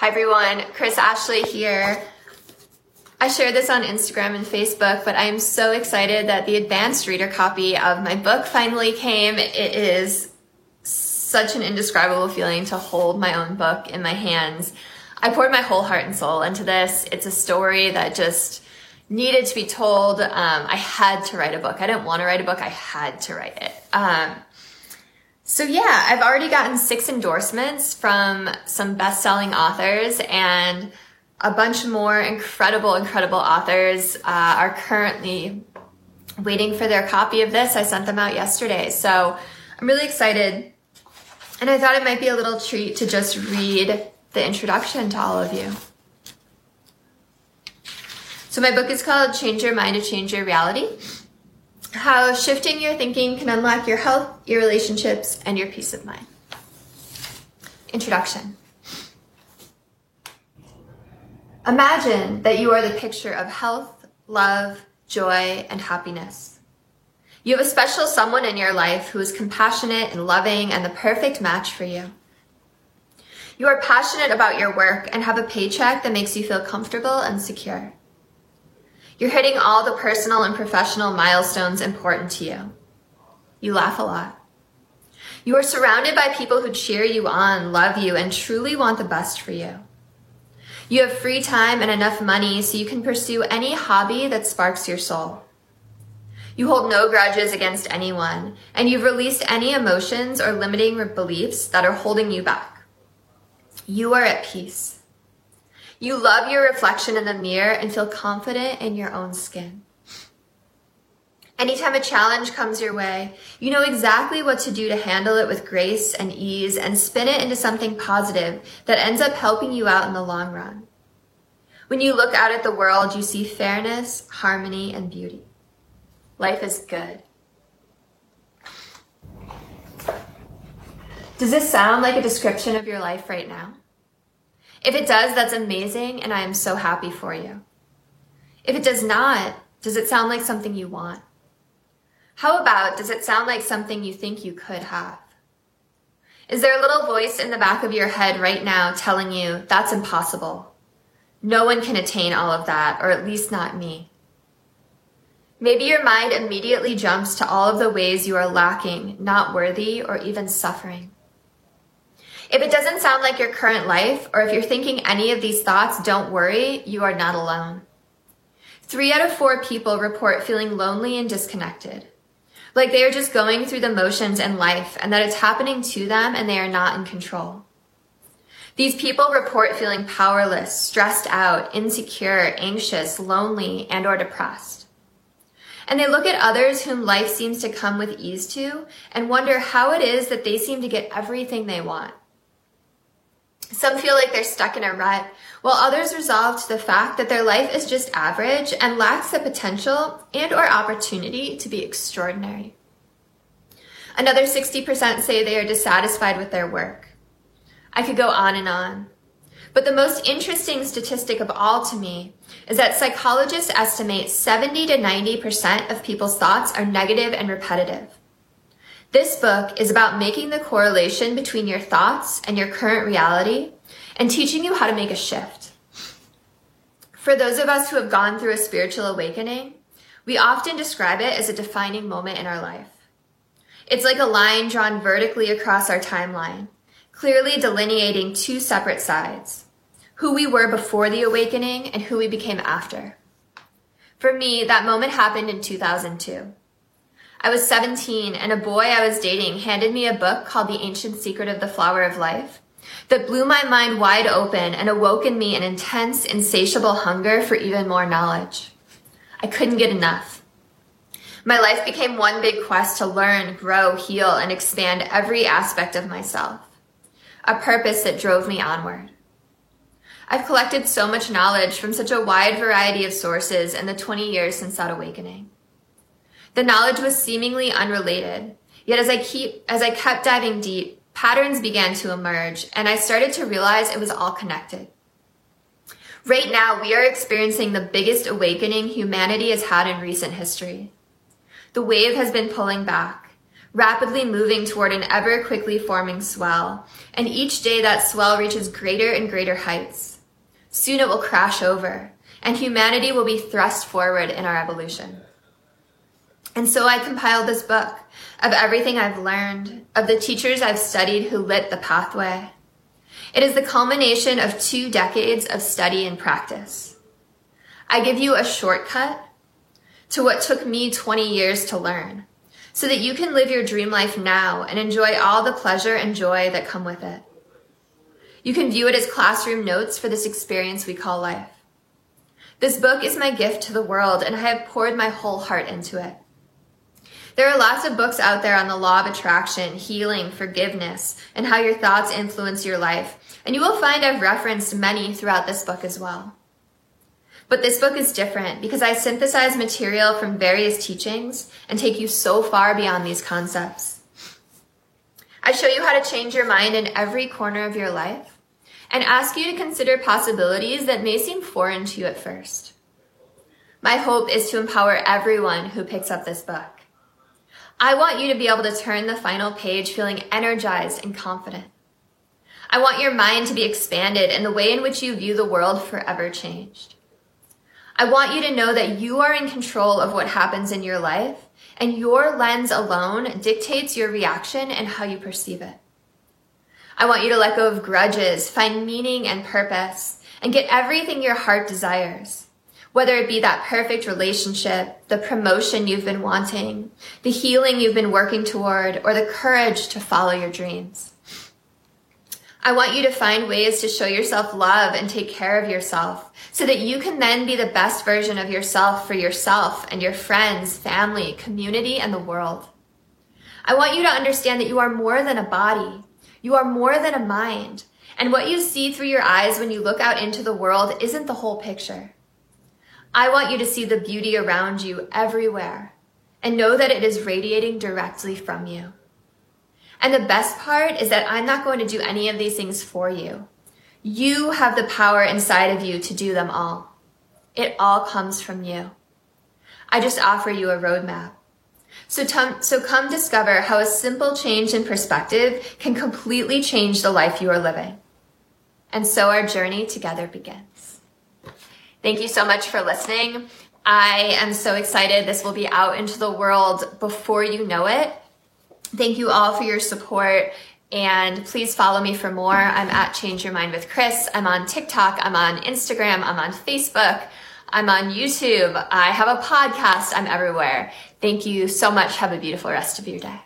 Hi everyone, Kris Ashley here. I shared this on Instagram and Facebook, but I am so excited that the advanced reader copy of my book finally came. It is such an indescribable feeling to hold my own book in my hands. I poured my whole heart and soul into this. It's a story that just needed to be told. Um, I had to write a book. I didn't want to write a book. I had to write it. Um, so yeah, I've already gotten six endorsements from some best-selling authors and a bunch more incredible, incredible authors uh, are currently waiting for their copy of this. I sent them out yesterday. So I'm really excited. And I thought it might be a little treat to just read the introduction to all of you. So my book is called Change Your Mind to Change Your Reality how shifting your thinking can unlock your health, your relationships, and your peace of mind. Introduction. Imagine that you are the picture of health, love, joy, and happiness. You have a special someone in your life who is compassionate and loving and the perfect match for you. You are passionate about your work and have a paycheck that makes you feel comfortable and secure. You're hitting all the personal and professional milestones important to you. You laugh a lot. You are surrounded by people who cheer you on, love you, and truly want the best for you. You have free time and enough money so you can pursue any hobby that sparks your soul. You hold no grudges against anyone, and you've released any emotions or limiting beliefs that are holding you back. You are at peace. You love your reflection in the mirror and feel confident in your own skin. Anytime a challenge comes your way, you know exactly what to do to handle it with grace and ease and spin it into something positive that ends up helping you out in the long run. When you look out at the world, you see fairness, harmony, and beauty. Life is good. Does this sound like a description of your life right now? If it does, that's amazing, and I am so happy for you. If it does not, does it sound like something you want? How about, does it sound like something you think you could have? Is there a little voice in the back of your head right now telling you that's impossible? No one can attain all of that, or at least not me. Maybe your mind immediately jumps to all of the ways you are lacking, not worthy, or even suffering. If it doesn't sound like your current life, or if you're thinking any of these thoughts, don't worry, you are not alone. Three out of four people report feeling lonely and disconnected. Like they are just going through the motions in life and that it's happening to them and they are not in control. These people report feeling powerless, stressed out, insecure, anxious, lonely, and or depressed. And they look at others whom life seems to come with ease to and wonder how it is that they seem to get everything they want. Some feel like they're stuck in a rut, while others resolve to the fact that their life is just average and lacks the potential and or opportunity to be extraordinary. Another 60% say they are dissatisfied with their work. I could go on and on. But the most interesting statistic of all to me is that psychologists estimate 70 to 90% of people's thoughts are negative and repetitive. This book is about making the correlation between your thoughts and your current reality and teaching you how to make a shift. For those of us who have gone through a spiritual awakening, we often describe it as a defining moment in our life. It's like a line drawn vertically across our timeline, clearly delineating two separate sides who we were before the awakening and who we became after. For me, that moment happened in 2002. I was 17 and a boy I was dating handed me a book called The Ancient Secret of the Flower of Life that blew my mind wide open and awoke in me an intense, insatiable hunger for even more knowledge. I couldn't get enough. My life became one big quest to learn, grow, heal, and expand every aspect of myself. A purpose that drove me onward. I've collected so much knowledge from such a wide variety of sources in the 20 years since that awakening. The knowledge was seemingly unrelated. Yet as I keep, as I kept diving deep, patterns began to emerge and I started to realize it was all connected. Right now, we are experiencing the biggest awakening humanity has had in recent history. The wave has been pulling back. rapidly moving toward an ever quickly forming swell. And each day that swell reaches greater and greater heights. Soon it will crash over, and humanity will be thrust forward in our evolution. And so I compiled this book of everything I've learned, of the teachers I've studied who lit the pathway. It is the culmination of two decades of study and practice. I give you a shortcut to what took me 20 years to learn so that you can live your dream life now and enjoy all the pleasure and joy that come with it. You can view it as classroom notes for this experience we call life. This book is my gift to the world and I have poured my whole heart into it. There are lots of books out there on the law of attraction, healing, forgiveness, and how your thoughts influence your life. And you will find I've referenced many throughout this book as well. But this book is different because I synthesize material from various teachings and take you so far beyond these concepts. I show you how to change your mind in every corner of your life and ask you to consider possibilities that may seem foreign to you at first. My hope is to empower everyone who picks up this book. I want you to be able to turn the final page feeling energized and confident. I want your mind to be expanded and the way in which you view the world forever changed. I want you to know that you are in control of what happens in your life and your lens alone dictates your reaction and how you perceive it. I want you to let go of grudges, find meaning and purpose, and get everything your heart desires. Whether it be that perfect relationship, the promotion you've been wanting, the healing you've been working toward, or the courage to follow your dreams. I want you to find ways to show yourself love and take care of yourself so that you can then be the best version of yourself for yourself and your friends, family, community, and the world. I want you to understand that you are more than a body. You are more than a mind. And what you see through your eyes when you look out into the world isn't the whole picture. I want you to see the beauty around you everywhere and know that it is radiating directly from you. And the best part is that I'm not going to do any of these things for you. You have the power inside of you to do them all. It all comes from you. I just offer you a roadmap. So, t- so come discover how a simple change in perspective can completely change the life you are living. And so our journey together begins. Thank you so much for listening. I am so excited. This will be out into the world before you know it. Thank you all for your support. And please follow me for more. I'm at Change Your Mind with Kris. I'm on TikTok. I'm on Instagram. I'm on Facebook. I'm on YouTube. I have a podcast. I'm everywhere. Thank you so much. Have a beautiful rest of your day.